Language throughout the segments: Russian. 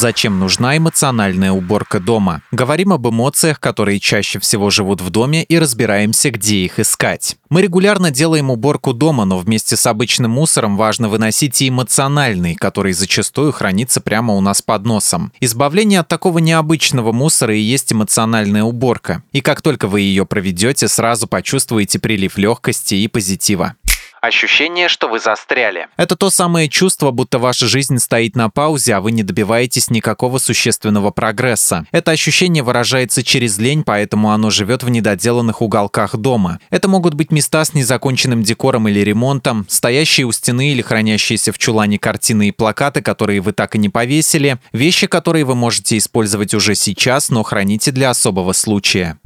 Зачем нужна эмоциональная уборка дома? Говорим об эмоциях, которые чаще всего живут в доме и разбираемся, где их искать. Мы регулярно делаем уборку дома, но вместе с обычным мусором важно выносить и эмоциональный, который зачастую хранится прямо у нас под носом. Избавление от такого необычного мусора и есть эмоциональная уборка. И как только вы ее проведете, сразу почувствуете прилив легкости и позитива. Ощущение, что вы застряли. Это то самое чувство, будто ваша жизнь стоит на паузе, а вы не добиваетесь никакого существенного прогресса. Это ощущение выражается через лень, поэтому оно живет в недоделанных уголках дома. Это могут быть места с незаконченным декором или ремонтом, стоящие у стены или хранящиеся в чулане картины и плакаты, которые вы так и не повесили, вещи, которые вы можете использовать уже сейчас, но храните для особого случая.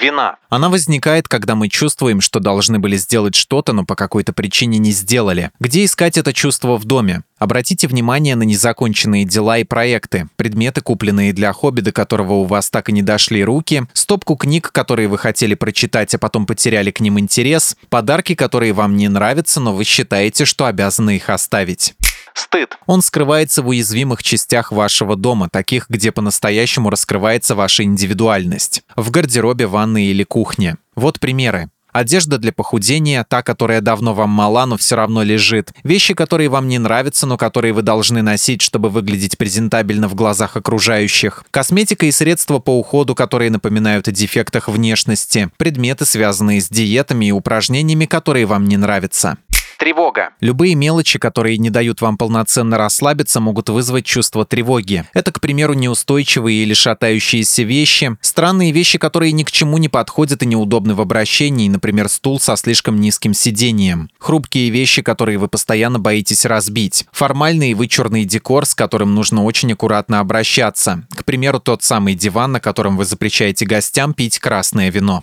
Вина. Она возникает, когда мы чувствуем, что должны были сделать что-то, но по какой-то причине не сделали. Где искать это чувство в доме? Обратите внимание на незаконченные дела и проекты, предметы, купленные для хобби, до которого у вас так и не дошли руки, стопку книг, которые вы хотели прочитать, а потом потеряли к ним интерес, подарки, которые вам не нравятся, но вы считаете, что обязаны их оставить. Стыд. Он скрывается в уязвимых частях вашего дома, таких, где по-настоящему раскрывается ваша индивидуальность. В гардеробе, ванной или кухне. Вот примеры. Одежда для похудения, та, которая давно вам мала, но все равно лежит. Вещи, которые вам не нравятся, но которые вы должны носить, чтобы выглядеть презентабельно в глазах окружающих. Косметика и средства по уходу, которые напоминают о дефектах внешности. Предметы, связанные с диетами и упражнениями, которые вам не нравятся. Тревога. Любые мелочи, которые не дают вам полноценно расслабиться, могут вызвать чувство тревоги. Это, к примеру, неустойчивые или шатающиеся вещи, странные вещи, которые ни к чему не подходят и неудобны в обращении, например, стул со слишком низким сиденьем. Хрупкие вещи, которые вы постоянно боитесь разбить. Формальный и вычурный декор, с которым нужно очень аккуратно обращаться. К примеру, тот самый диван, на котором вы запрещаете гостям пить красное вино.